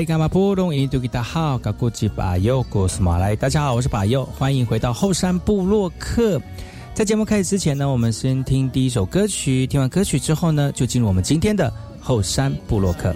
大家好，大家好，我是巴佑，欢迎回到后山部落客。在节目开始之前呢，我们先听第一首歌曲。听完歌曲之后呢，就进入我们今天的后山部落客。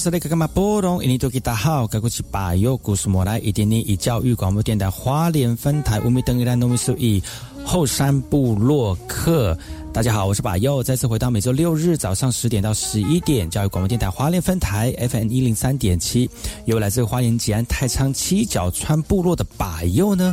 是那个干嘛波动？印尼多吉大好，该过去把右故事莫来一点点以教育广播电台花莲分台五米等于兰农米数一后山部落客。大家好，我是把右，再次回到每周六日早上十点到十一点教育广播电台花莲分台 FM 一零三点七，由来自花莲吉安太仓七角川部落的把右呢。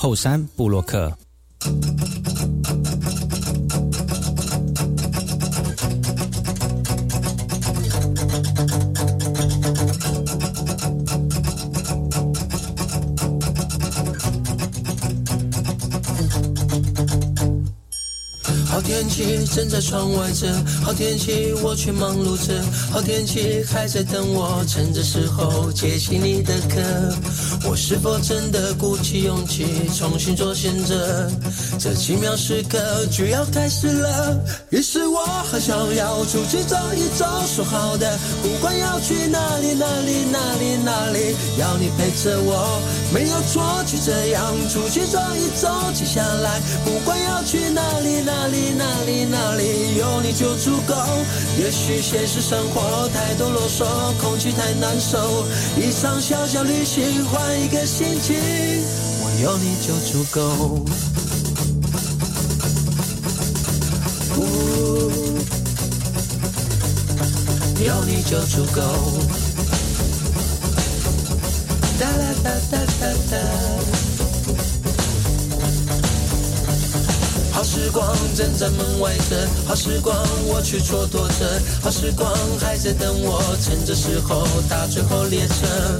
后山布洛克。好天气正在窗外着，好天气我却忙碌着，好天气还在等我，趁着时候接起你的歌。我是否真的鼓起勇气重新做选择？这奇妙时刻就要开始了，于是我很想要出去走一走，说好的，不管要去哪里哪里哪里哪里，要你陪着我，没有错，就这样出去走一走，接下来不管要去哪里哪里。哪里哪里有你就足够。也许现实生活太多啰嗦，空气太难受。一场小小旅行换换一个心情，我有你就足够。有你就足够。哒啦哒哒哒哒。好时光正在门外等，好时光我却蹉跎着，好时光还在等我，趁着时候搭最后列车。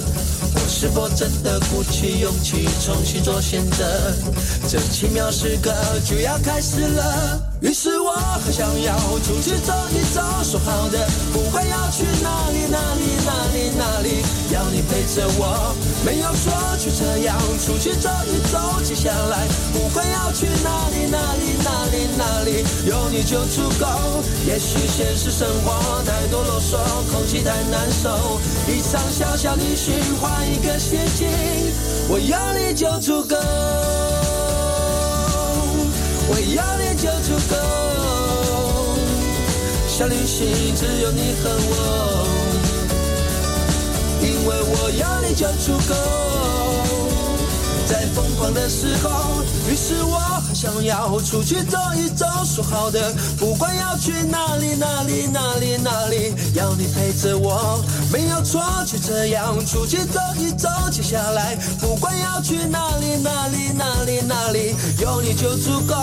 是否真的鼓起勇气重新做选择？这奇妙时刻就要开始了。于是我很想要出去走一走，说好的不管要去哪里哪里哪里哪里，要你陪着我，没有说，就这样出去走一走。接下来不管要去哪里哪里哪里哪里，有你就足够。也许现实生活太多啰嗦，空气太难受，一场小小旅行换一个心情，我有你就足够。我要你就足够，小旅行只有你和我，因为我要你就足够。在疯狂的时候，于是我很想要出去走一走。说好的，不管要去哪里哪里哪里哪里，要你陪着我，没有错，就这样出去走一走。接下来，不管要去哪里哪里哪里哪里，有你就足够。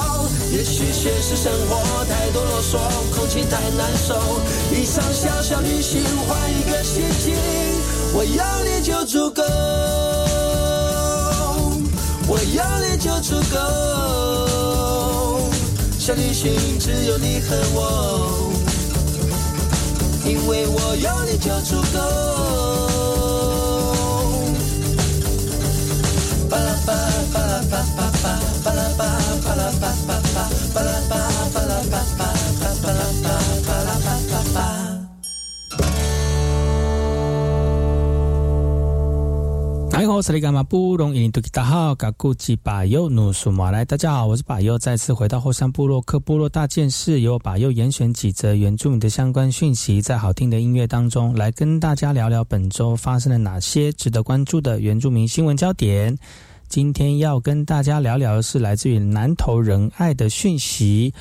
也许现实生活太多啰嗦，空气太难受，一场小小旅行换一个心情，我要你就足够。我要你就足够，小旅行只有你和我，因为我有你就足够。你好，这里干嘛不容易？大家好，嘎古吉巴尤努苏马来，大家好，我是巴尤，再次回到后山部落克部落大件事，由巴尤严选几则原住民的相关讯息，在好听的音乐当中，来跟大家聊聊本周发生了哪些值得关注的原住民新闻焦点。今天要跟大家聊聊的是来自于南投仁爱的讯息。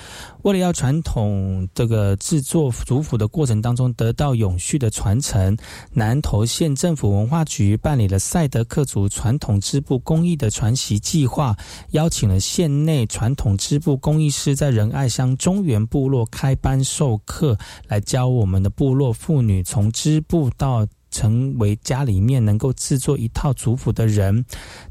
为了要传统这个制作族服的过程当中得到永续的传承，南投县政府文化局办理了赛德克族传统织布工艺的传习计划，邀请了县内传统织布工艺师在仁爱乡中原部落开班授课，来教我们的部落妇女从织布到。成为家里面能够制作一套族谱的人，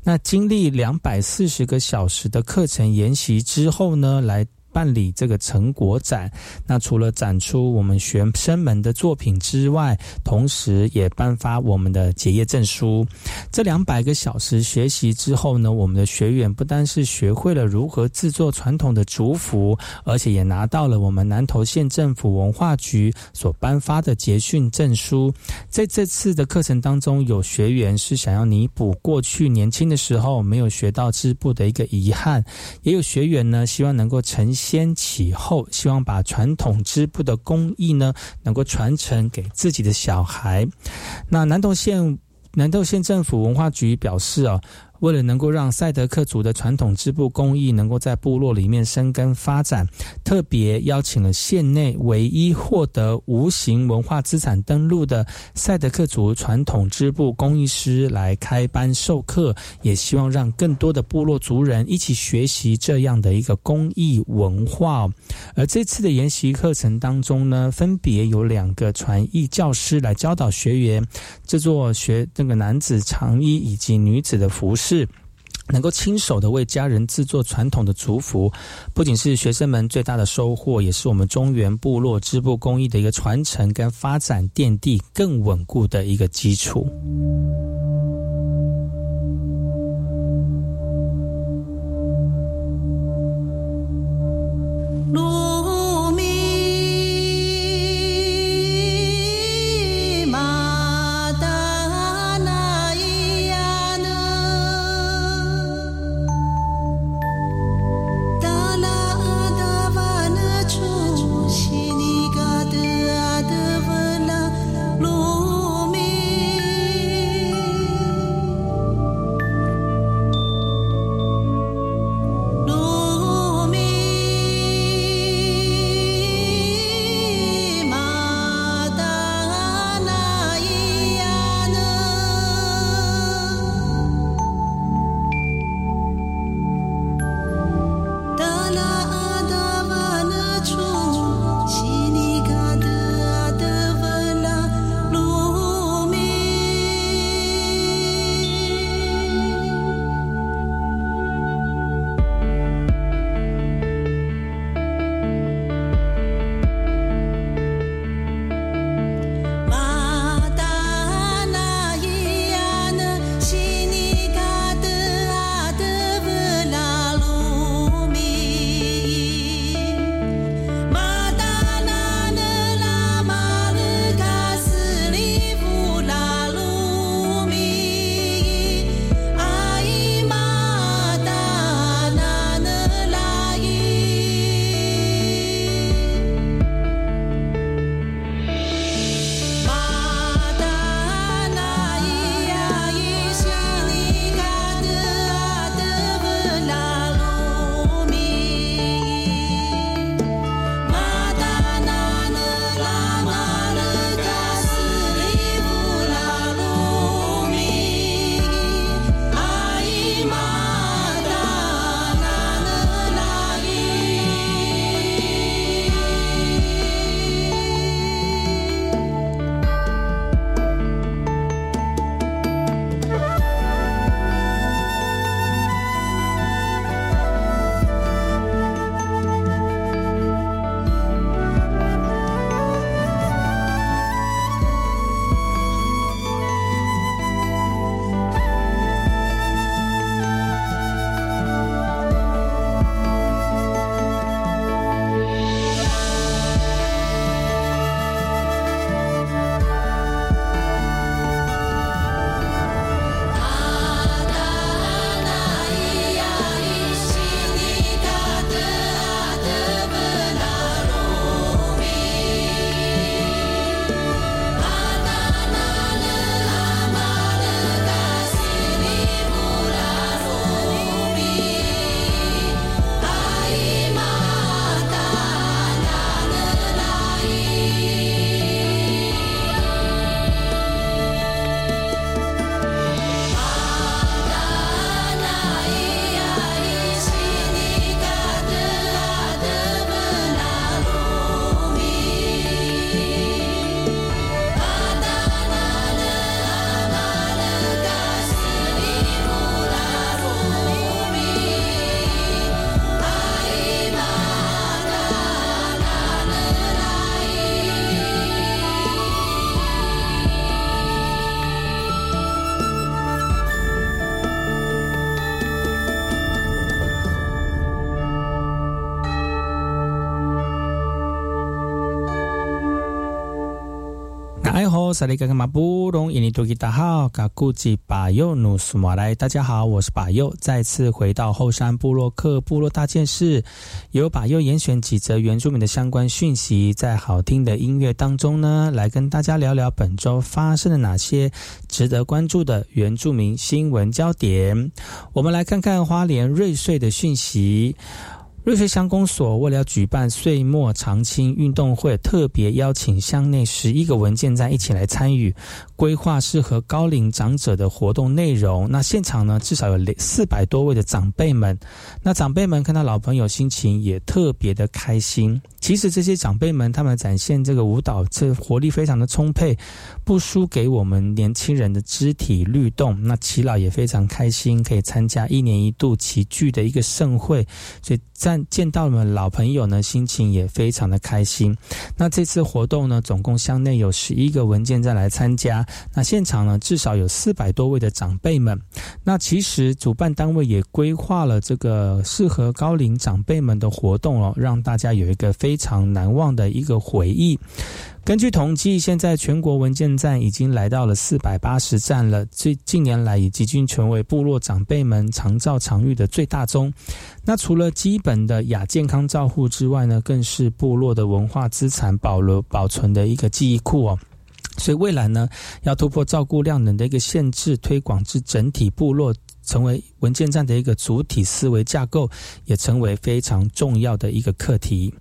那经历两百四十个小时的课程研习之后呢，来。办理这个成果展，那除了展出我们学生们的作品之外，同时也颁发我们的结业证书。这两百个小时学习之后呢，我们的学员不单是学会了如何制作传统的竹服，而且也拿到了我们南投县政府文化局所颁发的结训证书。在这次的课程当中，有学员是想要弥补过去年轻的时候没有学到织布的一个遗憾，也有学员呢希望能够呈现。先启后，希望把传统织布的工艺呢，能够传承给自己的小孩。那南投县南投县政府文化局表示啊。为了能够让赛德克族的传统织布工艺能够在部落里面生根发展，特别邀请了县内唯一获得无形文化资产登录的赛德克族传统织布工艺师来开班授课，也希望让更多的部落族人一起学习这样的一个工艺文化。而这次的研习课程当中呢，分别有两个传艺教师来教导学员制作学那个男子长衣以及女子的服饰。能够亲手的为家人制作传统的族服，不仅是学生们最大的收获，也是我们中原部落织布工艺的一个传承跟发展奠定更稳固的一个基础。萨利格格马布隆伊尼多吉达好，嘎古吉巴尤努苏马来，大家好，我是巴尤，再次回到后山部落克部落大件事，由巴尤严选几则原住民的相关讯息，在好听的音乐当中呢，来跟大家聊聊本周发生了哪些值得关注的原住民新闻焦点。我们来看看花莲瑞穗的讯息。瑞穗乡公所为了要举办岁末长青运动会，特别邀请乡内十一个文件站一起来参与，规划适合高龄长者的活动内容。那现场呢，至少有四百多位的长辈们，那长辈们看到老朋友，心情也特别的开心。其实这些长辈们他们展现这个舞蹈，这活力非常的充沛，不输给我们年轻人的肢体律动。那齐老也非常开心，可以参加一年一度齐聚的一个盛会，所以在见到了老朋友呢，心情也非常的开心。那这次活动呢，总共乡内有十一个文件在来参加，那现场呢至少有四百多位的长辈们。那其实主办单位也规划了这个适合高龄长辈们的活动哦，让大家有一个非常难忘的一个回忆。根据统计，现在全国文件站已经来到了四百八十站了。最近年来，已经成为部落长辈们常照常遇的最大宗。那除了基本的亚健康照护之外呢，更是部落的文化资产保留保存的一个记忆库哦。所以未来呢，要突破照顾量能的一个限制，推广至整体部落，成为文件站的一个主体思维架构，也成为非常重要的一个课题。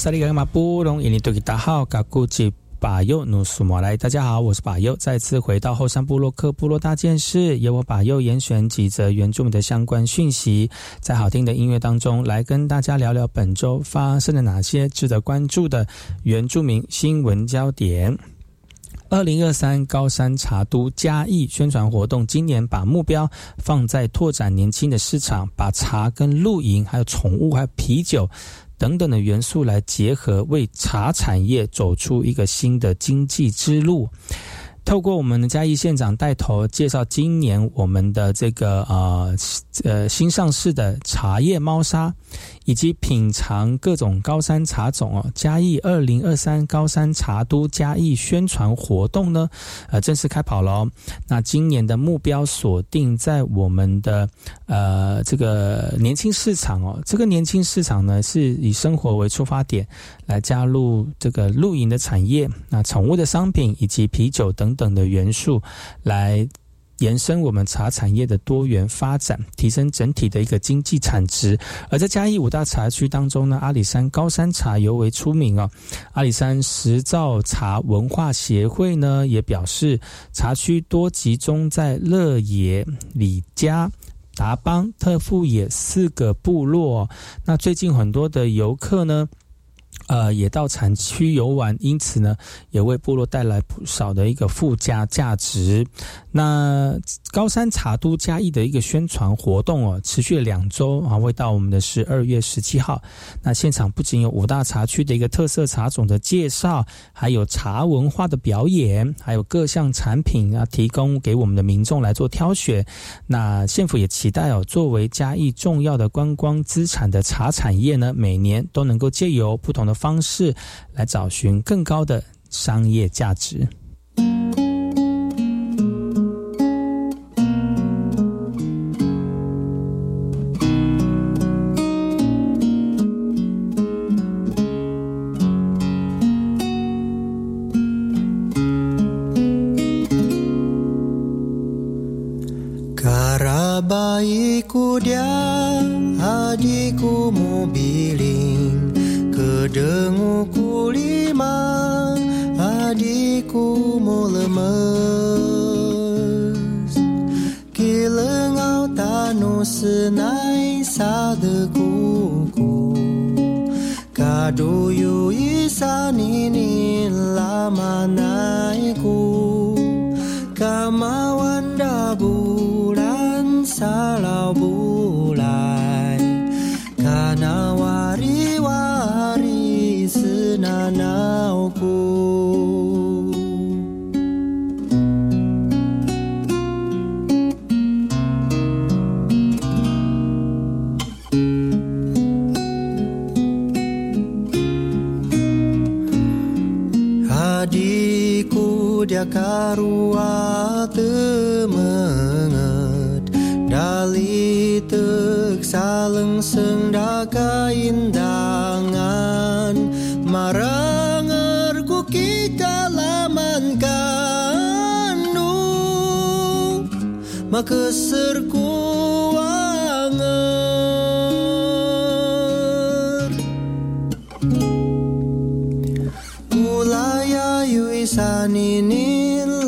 萨利格马布隆，印尼多吉达好，噶古吉把右努苏摩来，大家好，我是把右，再次回到后山部落克部落大件事，由我把右严选几则原住民的相关讯息，在好听的音乐当中来跟大家聊聊本周发生了哪些值得关注的原住民新闻焦点。二零二三高山茶都嘉义宣传活动，今年把目标放在拓展年轻的市场，把茶跟露营、还有宠物、还有啤酒等等的元素来结合，为茶产业走出一个新的经济之路。透过我们的嘉义县长带头介绍，今年我们的这个呃呃新上市的茶叶猫砂。以及品尝各种高山茶种哦，嘉义二零二三高山茶都嘉义宣传活动呢，呃，正式开跑了。那今年的目标锁定在我们的呃这个年轻市场哦，这个年轻市场呢是以生活为出发点，来加入这个露营的产业，那宠物的商品以及啤酒等等的元素来。延伸我们茶产业的多元发展，提升整体的一个经济产值。而在嘉义五大茶区当中呢，阿里山高山茶尤为出名哦。阿里山石造茶文化协会呢也表示，茶区多集中在乐野、李家、达邦、特富野四个部落。那最近很多的游客呢。呃，也到产区游玩，因此呢，也为部落带来不少的一个附加价值。那高山茶都嘉义的一个宣传活动哦，持续了两周啊，会到我们的是二月十七号。那现场不仅有五大茶区的一个特色茶种的介绍，还有茶文化的表演，还有各项产品啊，提供给我们的民众来做挑选。那县府也期待哦，作为嘉义重要的观光资产的茶产业呢，每年都能够借由不同的。方式来找寻更高的商业价值。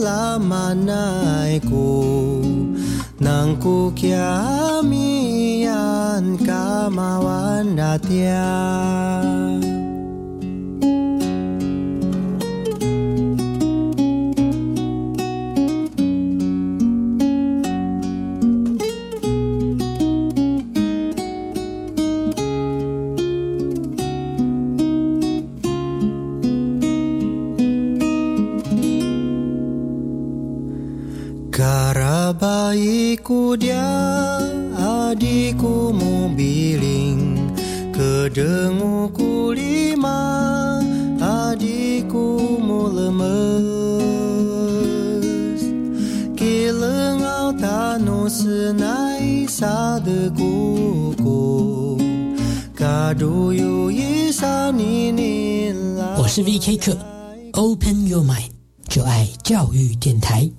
La lama naiku nangku kiamian kamawan datia. Ku dia adikku mobiling Kedenguku lima adikku mu lemes Kilengau tanu senai sadekuku Kaduyu yisanini 我是 VK 课，Open Your Mind，就爱教育电台。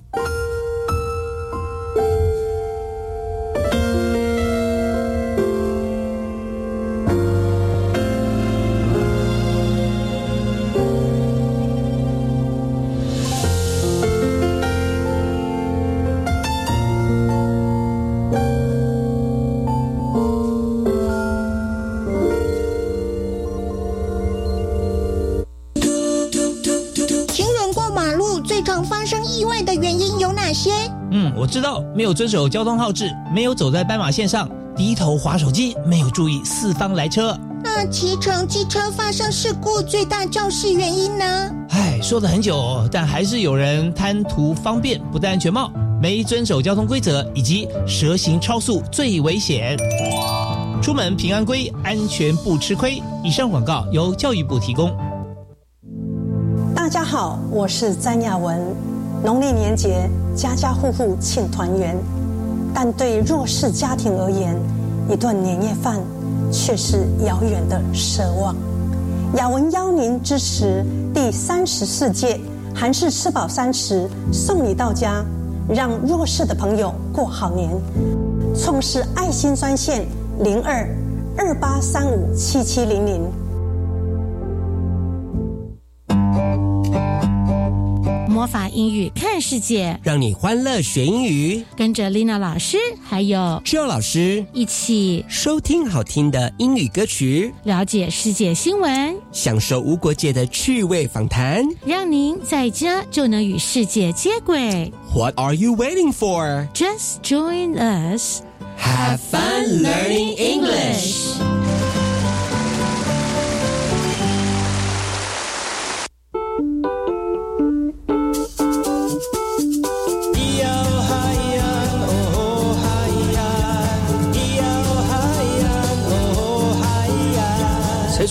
没有遵守交通号志，没有走在斑马线上，低头划手机，没有注意四方来车。那骑乘机车发生事故最大肇事原因呢？唉，说了很久，但还是有人贪图方便，不戴安全帽，没遵守交通规则，以及蛇行超速最危险。出门平安归，安全不吃亏。以上广告由教育部提供。大家好，我是詹雅文。农历年节，家家户户庆团圆，但对弱势家庭而言，一顿年夜饭却是遥远的奢望。雅文邀您支持第三十四届韩式吃饱三十送礼到家，让弱势的朋友过好年。创世爱心专线。零二二八三五七七零零，魔法英语看世界，让你欢乐学英语。跟着 Lina 老师还有 Joe 老师一起收听好听的英语歌曲，了解世界新闻，享受无国界的趣味访谈，让您在家就能与世界接轨。What are you waiting for? Just join us. Have fun learning English.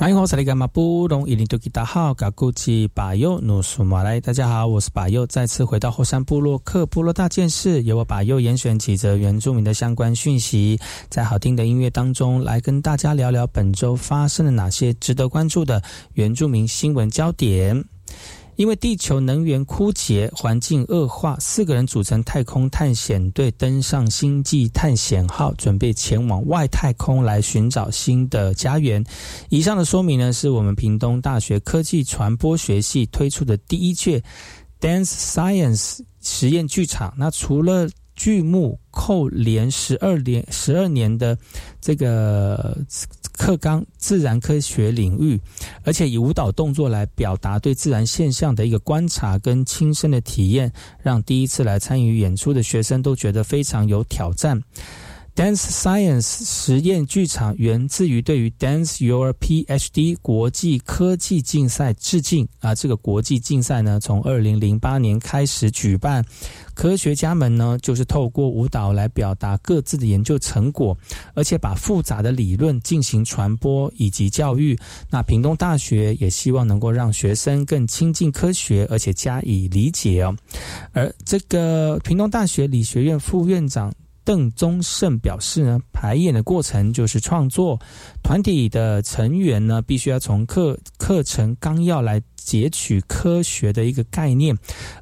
欢迎萨利伽马布隆伊林多吉达号噶古吉巴右努苏马来，大家好，我是巴佑，再次回到后山部落克部落大件事，由我巴佑严选几则原住民的相关讯息，在好听的音乐当中来跟大家聊聊本周发生了哪些值得关注的原住民新闻焦点。因为地球能源枯竭、环境恶化，四个人组成太空探险队登上星际探险号，准备前往外太空来寻找新的家园。以上的说明呢，是我们屏东大学科技传播学系推出的第一届 Dance Science 实验剧场。那除了剧目扣连十二年、十二年的这个。课纲自然科学领域，而且以舞蹈动作来表达对自然现象的一个观察跟亲身的体验，让第一次来参与演出的学生都觉得非常有挑战。Dance Science 实验剧场源自于对于 Dance Your PhD 国际科技竞赛致敬啊！这个国际竞赛呢，从二零零八年开始举办，科学家们呢就是透过舞蹈来表达各自的研究成果，而且把复杂的理论进行传播以及教育。那屏东大学也希望能够让学生更亲近科学，而且加以理解哦。而这个屏东大学理学院副院长。邓宗盛表示呢，排演的过程就是创作，团体的成员呢必须要从课课程纲要来截取科学的一个概念，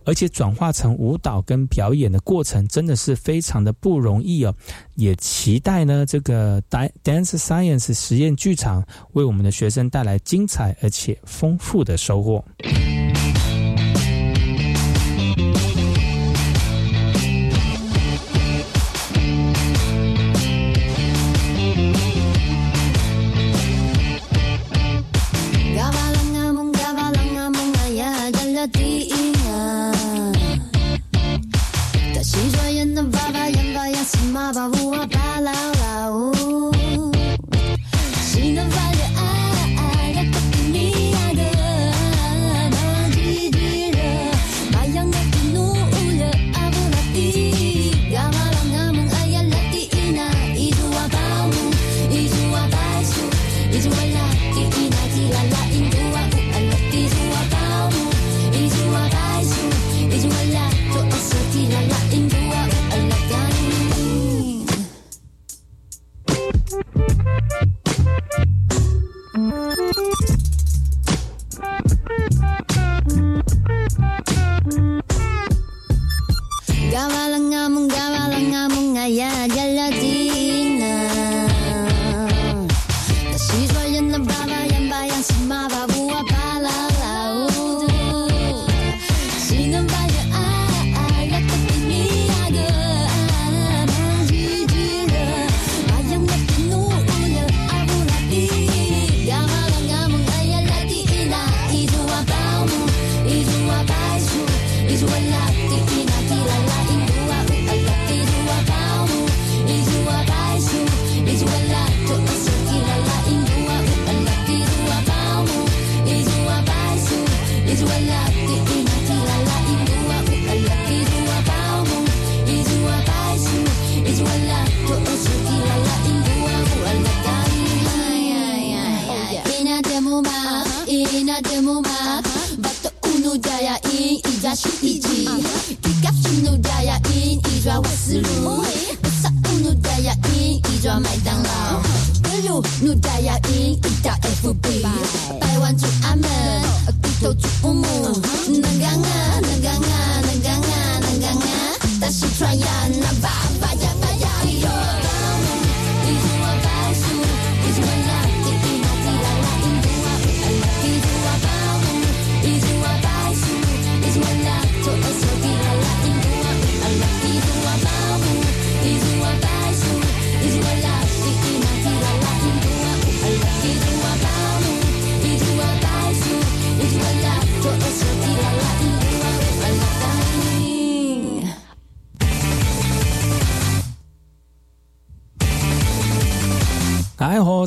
而且转化成舞蹈跟表演的过程真的是非常的不容易哦。也期待呢这个 Dance Science 实验剧场为我们的学生带来精彩而且丰富的收获。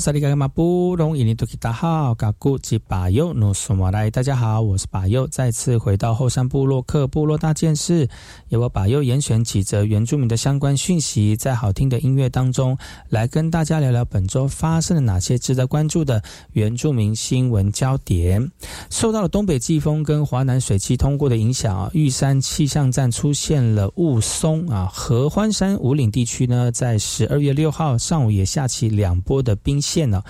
萨利嘎嘎马布隆伊尼多吉达好，嘎古吉巴尤努苏马来，大家好，我是巴尤，再次回到后山部落克部落大件事，由我巴尤严选几则原住民的相关讯息，在好听的音乐当中，来跟大家聊聊本周发生了哪些值得关注的原住民新闻焦点。受到了东北季风跟华南水汽通过的影响啊，玉山气象站出现了雾凇啊，合欢山五岭地区呢，在十二月六号上午也下起两波。的冰线呢？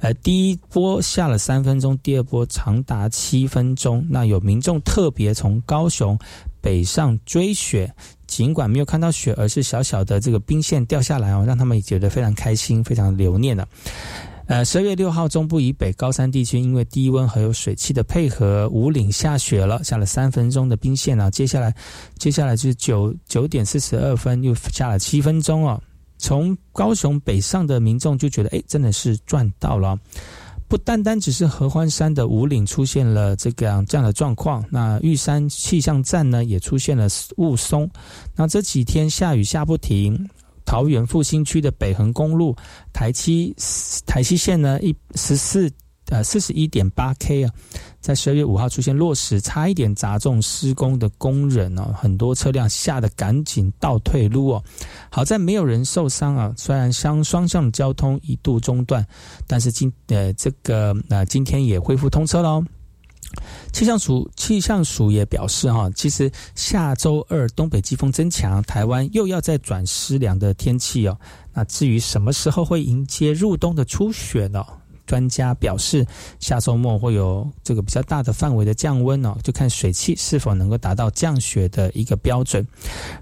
呃，第一波下了三分钟，第二波长达七分钟。那有民众特别从高雄北上追雪，尽管没有看到雪，而是小小的这个冰线掉下来哦，让他们也觉得非常开心，非常留念的。呃，十二月六号，中部以北高山地区因为低温还有水汽的配合，五岭下雪了，下了三分钟的冰线啊。接下来，接下来就是九九点四十二分又下了七分钟哦。从高雄北上的民众就觉得，哎，真的是赚到了。不单单只是合欢山的五岭出现了这个这样的状况，那玉山气象站呢也出现了雾凇。那这几天下雨下不停，桃园复兴区的北横公路台七台七线呢一十四。呃，四十一点八 K 啊，在十二月五号出现落石，差一点砸中施工的工人哦，很多车辆吓得赶紧倒退路哦，好在没有人受伤啊。虽然双双向交通一度中断，但是今呃这个呃今天也恢复通车喽。气象署气象署也表示哈，其实下周二东北季风增强，台湾又要再转湿凉的天气哦。那至于什么时候会迎接入冬的初雪呢？专家表示，下周末会有这个比较大的范围的降温哦，就看水汽是否能够达到降雪的一个标准。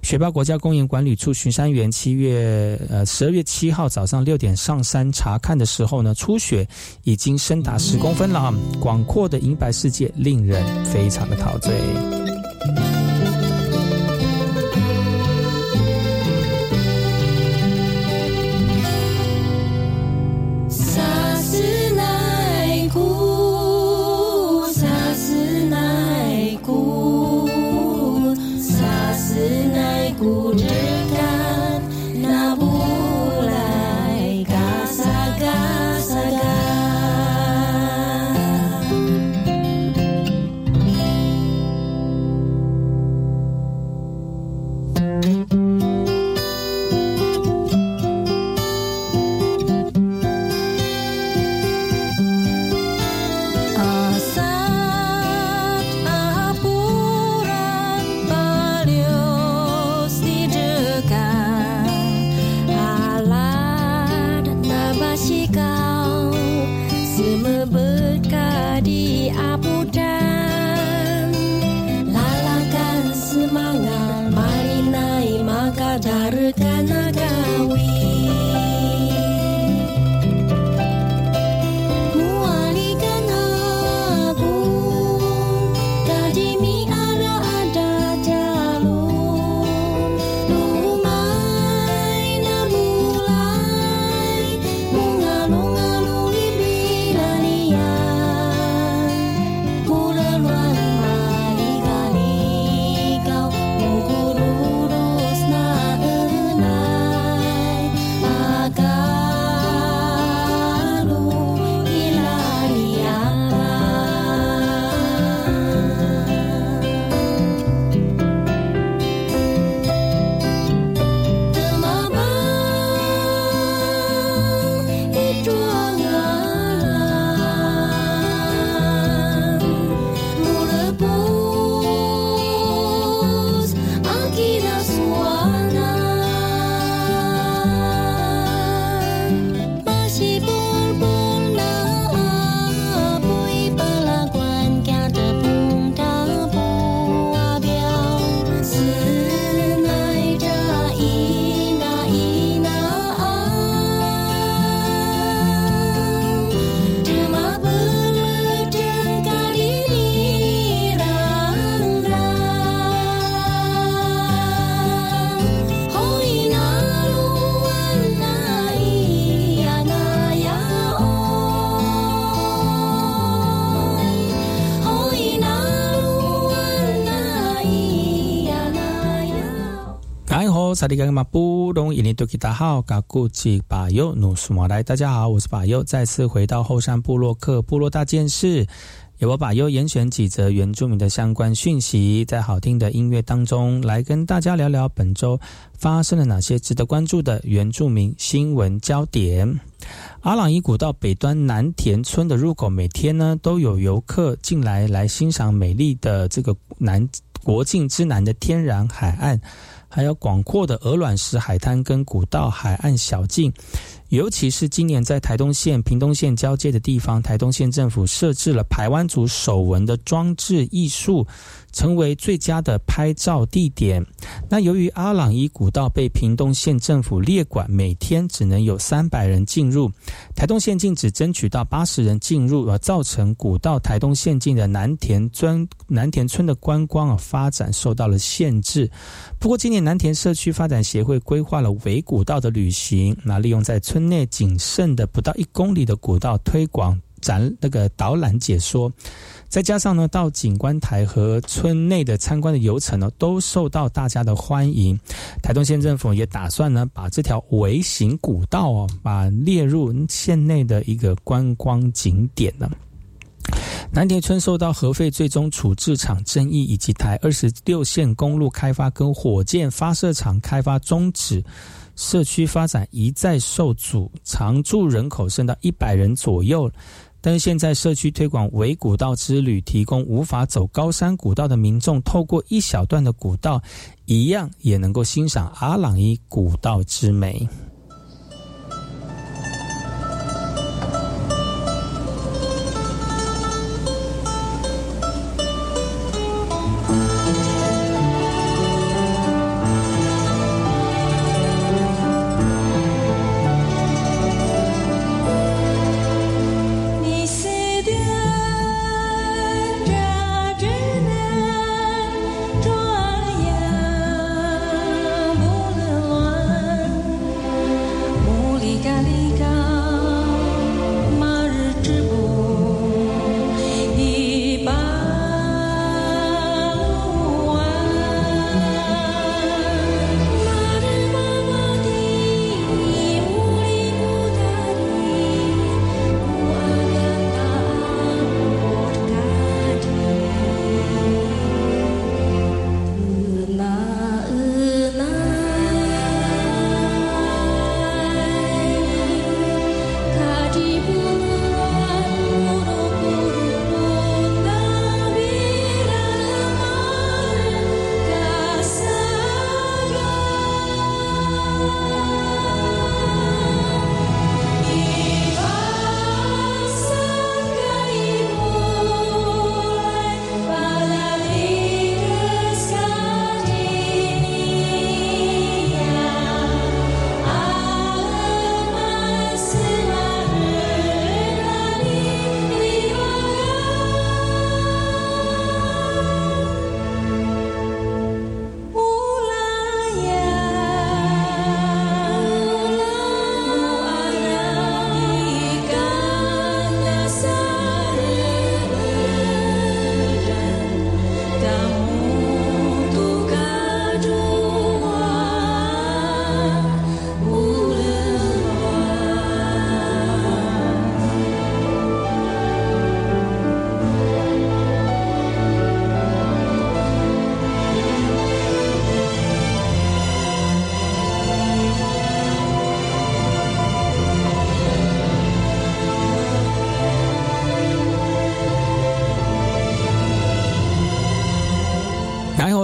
雪豹国家公园管理处巡山员七月呃十二月七号早上六点上山查看的时候呢，初雪已经深达十公分了啊！广阔的银白世界令人非常的陶醉。萨利格马布隆伊尼多吉达号，嘎古吉巴尤努苏马来，大家好，我是巴尤，再次回到后山部落克部落大件事，由我巴尤严选几则原住民的相关讯息，在好听的音乐当中来跟大家聊聊本周发生了哪些值得关注的原住民新闻焦点。阿朗伊古道北端南田村的入口，每天呢都有游客进来来欣赏美丽的这个南国境之南的天然海岸。还有广阔的鹅卵石海滩跟古道海岸小径，尤其是今年在台东县、屏东县交界的地方，台东县政府设置了排湾族手纹的装置艺术。成为最佳的拍照地点。那由于阿朗伊古道被屏东县政府列管，每天只能有三百人进入。台东县境只争取到八十人进入，而造成古道台东县境的南田村南田村的观光啊发展受到了限制。不过今年南田社区发展协会规划了围古道的旅行，那利用在村内仅剩的不到一公里的古道推广展那个导览解说。再加上呢，到景观台和村内的参观的游程呢，都受到大家的欢迎。台东县政府也打算呢，把这条微型古道哦，把列入县内的一个观光景点呢。南田村受到核废最终处置厂争议，以及台二十六线公路开发跟火箭发射场开发终止，社区发展一再受阻，常住人口剩到一百人左右。但是现在社区推广伪古道之旅，提供无法走高山古道的民众，透过一小段的古道，一样也能够欣赏阿朗伊古道之美。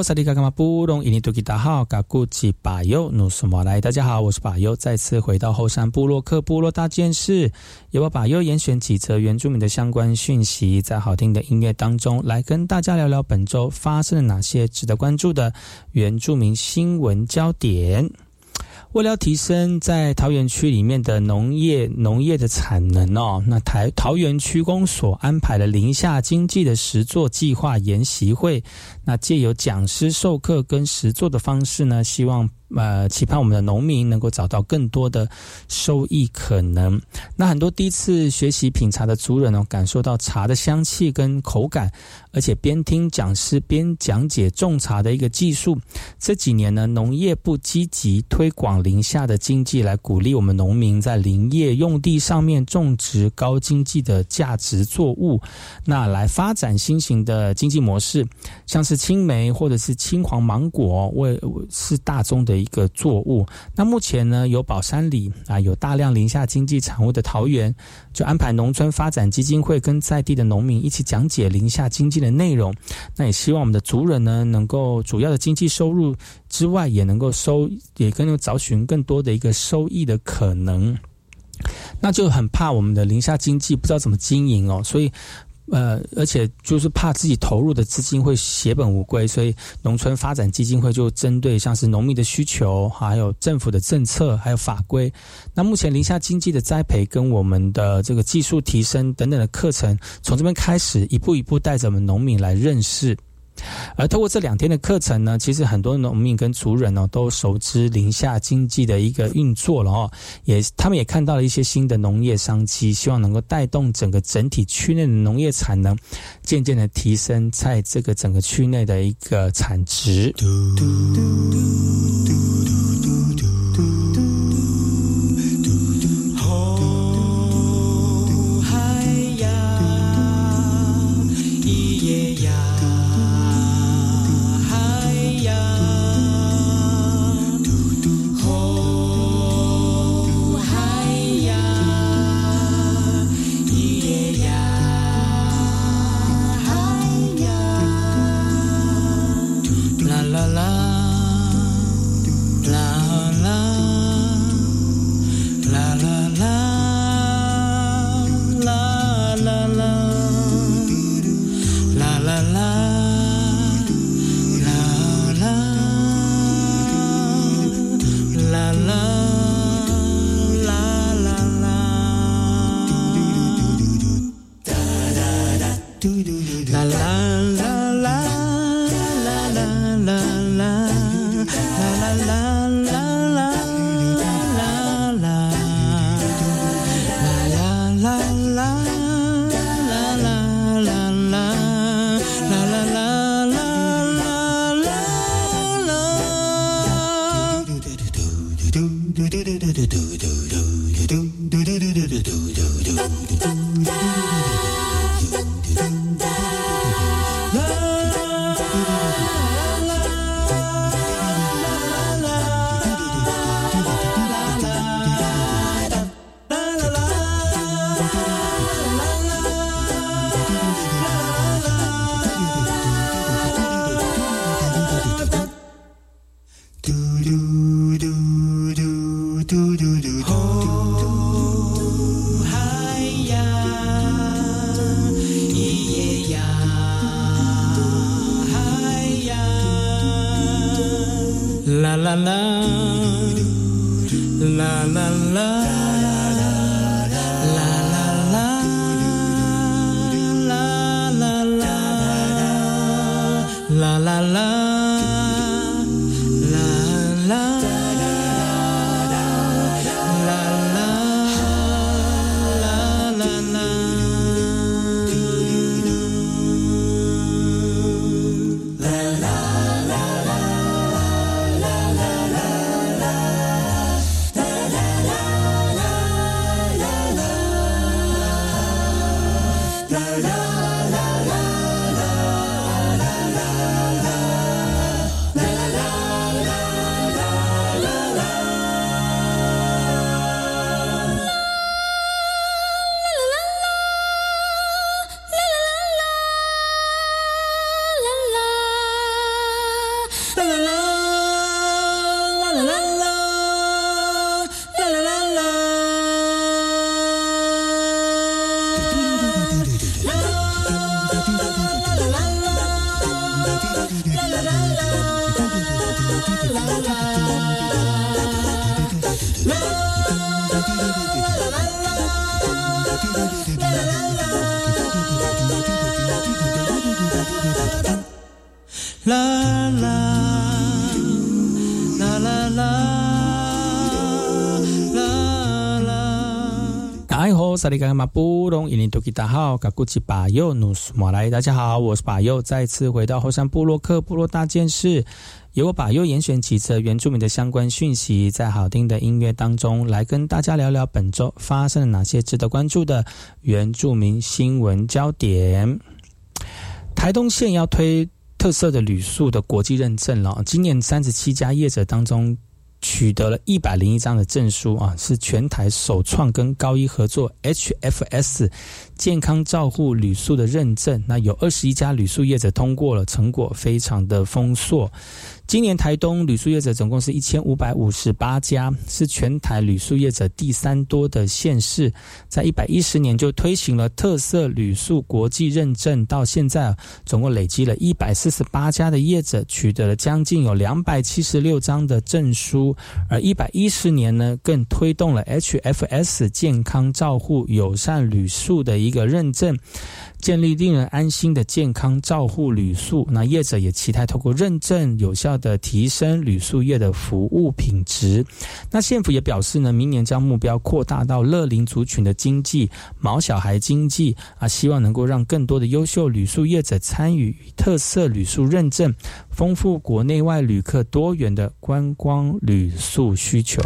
萨利卡卡马布隆伊尼多吉达好，嘎古吉巴尤努苏马来，大家好，我是巴尤，再次回到后山部落克部落大件事，由我巴尤严选几则原住民的相关讯息，在好听的音乐当中来跟大家聊聊本周发生了哪些值得关注的原住民新闻焦点。为了提升在桃园区里面的农业农业的产能哦，那台桃园区公所安排了林下经济的实作计划研习会，那借由讲师授课跟实作的方式呢，希望呃，期盼我们的农民能够找到更多的收益可能。那很多第一次学习品茶的族人呢，感受到茶的香气跟口感，而且边听讲师边讲解种茶的一个技术。这几年呢，农业部积极推广林下的经济，来鼓励我们农民在林业用地上面种植高经济的价值作物，那来发展新型的经济模式，像是青梅或者是青黄芒果，为是大宗的。的一个作物，那目前呢，有宝山里啊，有大量林下经济产物的桃园，就安排农村发展基金会跟在地的农民一起讲解林下经济的内容。那也希望我们的族人呢，能够主要的经济收入之外，也能够收，也更找寻更多的一个收益的可能。那就很怕我们的林下经济不知道怎么经营哦，所以。呃，而且就是怕自己投入的资金会血本无归，所以农村发展基金会就针对像是农民的需求，还有政府的政策，还有法规。那目前宁夏经济的栽培跟我们的这个技术提升等等的课程，从这边开始一步一步带着我们农民来认识。而透过这两天的课程呢，其实很多农民跟族人呢都熟知林下经济的一个运作了哦，也他们也看到了一些新的农业商机，希望能够带动整个整体区内的农业产能渐渐的提升，在这个整个区内的一个产值。啦啦啦萨利干马布隆，印尼多吉达好，嘎古吉巴尤努斯马来，大家好，我是巴尤，再次回到后山部落克部落大件事，由我巴尤严选几则原住民的相关讯息，在好听的音乐当中来跟大家聊聊本周发生了哪些值得关注的原住民新闻焦点。台东县要推特色的旅宿的国际认证了，今年三十七家业者当中。取得了一百零一张的证书啊，是全台首创跟高一合作 HFS 健康照护旅宿的认证。那有二十一家旅宿业者通过了，成果非常的丰硕。今年台东旅宿业者总共是一千五百五十八家，是全台旅宿业者第三多的县市。在一百一十年就推行了特色旅宿国际认证，到现在总共累积了一百四十八家的业者取得了将近有两百七十六张的证书。而一百一十年呢，更推动了 HFS 健康照护友善旅宿的一个认证。建立令人安心的健康照护旅宿，那业者也期待透过认证，有效的提升旅宿业的服务品质。那县府也表示呢，明年将目标扩大到乐龄族群的经济、毛小孩经济啊，希望能够让更多的优秀旅宿业者参与特色旅宿认证，丰富国内外旅客多元的观光旅宿需求。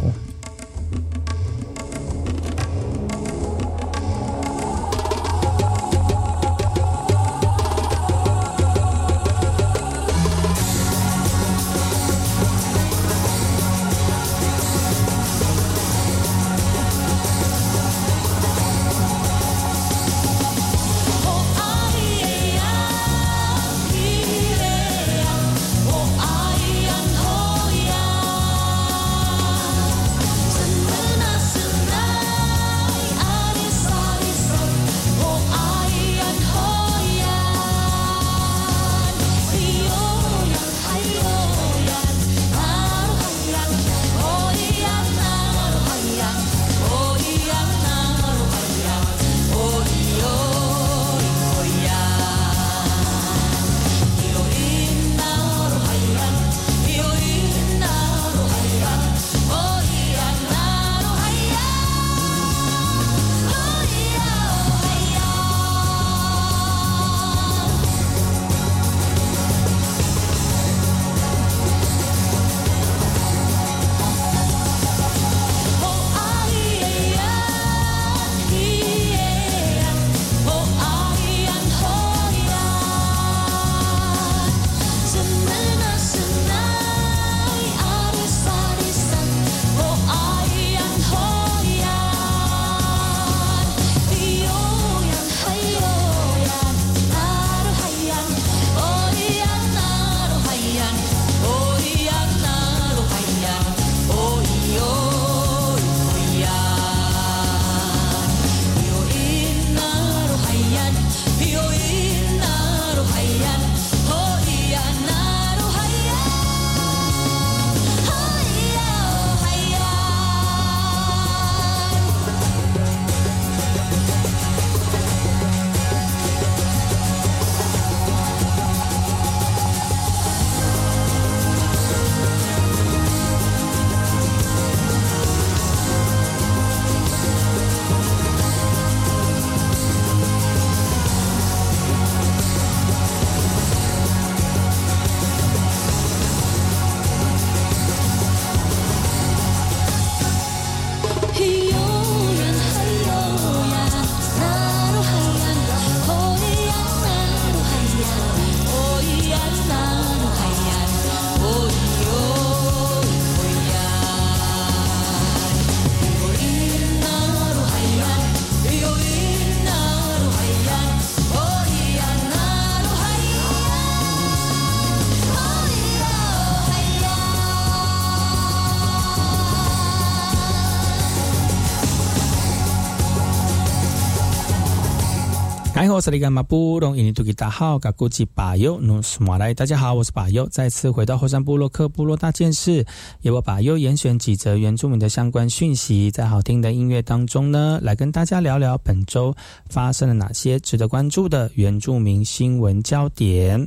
哎，我是那个马布隆，印尼土著大号，噶古吉巴尤努斯马来。大家好，我是巴尤，再次回到后山部落克部落大件事，由我巴尤严选几则原住民的相关讯息，在好听的音乐当中呢，来跟大家聊聊本周发生了哪些值得关注的原住民新闻焦点。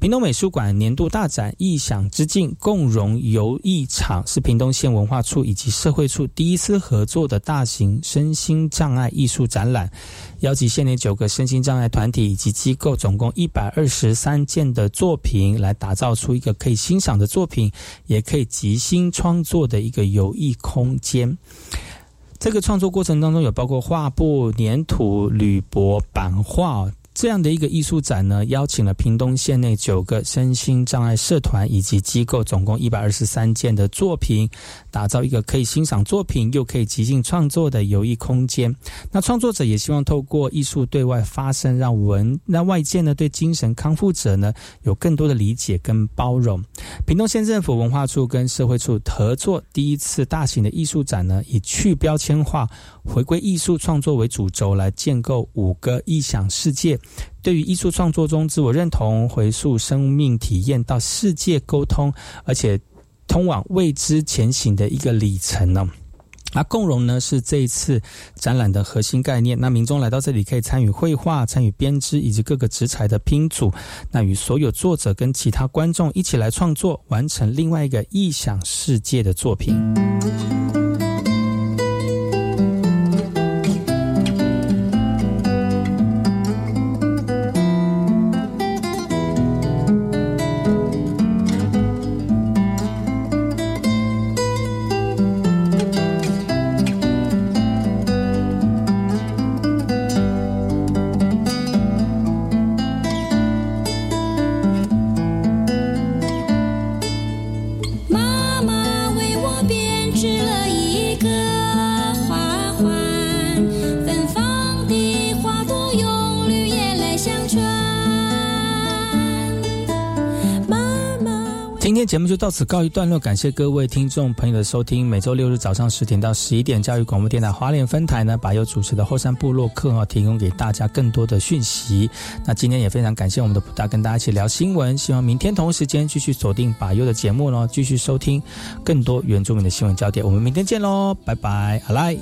屏东美术馆年度大展“异想之境共融游艺场”是屏东县文化处以及社会处第一次合作的大型身心障碍艺术展览，邀集县内九个身心障碍团体以及机构，总共一百二十三件的作品，来打造出一个可以欣赏的作品，也可以即兴创作的一个有益空间。这个创作过程当中，有包括画布、粘土、铝箔、版画。这样的一个艺术展呢，邀请了屏东县内九个身心障碍社团以及机构，总共一百二十三件的作品，打造一个可以欣赏作品又可以即兴创作的游艺空间。那创作者也希望透过艺术对外发声，让文让外界呢对精神康复者呢有更多的理解跟包容。屏东县政府文化处跟社会处合作，第一次大型的艺术展呢，以去标签化、回归艺术创作为主轴，来建构五个异想世界。对于艺术创作中自我认同、回溯生命体验到世界沟通，而且通往未知前行的一个里程呢？那共融呢是这一次展览的核心概念。那民众来到这里可以参与绘画、参与编织以及各个纸材的拼组，那与所有作者跟其他观众一起来创作，完成另外一个异想世界的作品。节目就到此告一段落，感谢各位听众朋友的收听。每周六日早上十点到十一点，教育广播电台华联分台呢，把由主持的后山部落客哈提供给大家更多的讯息。那今天也非常感谢我们的普大跟大家一起聊新闻，希望明天同一时间继续锁定把优的节目喽，继续收听更多原住民的新闻焦点。我们明天见喽，拜拜，阿来。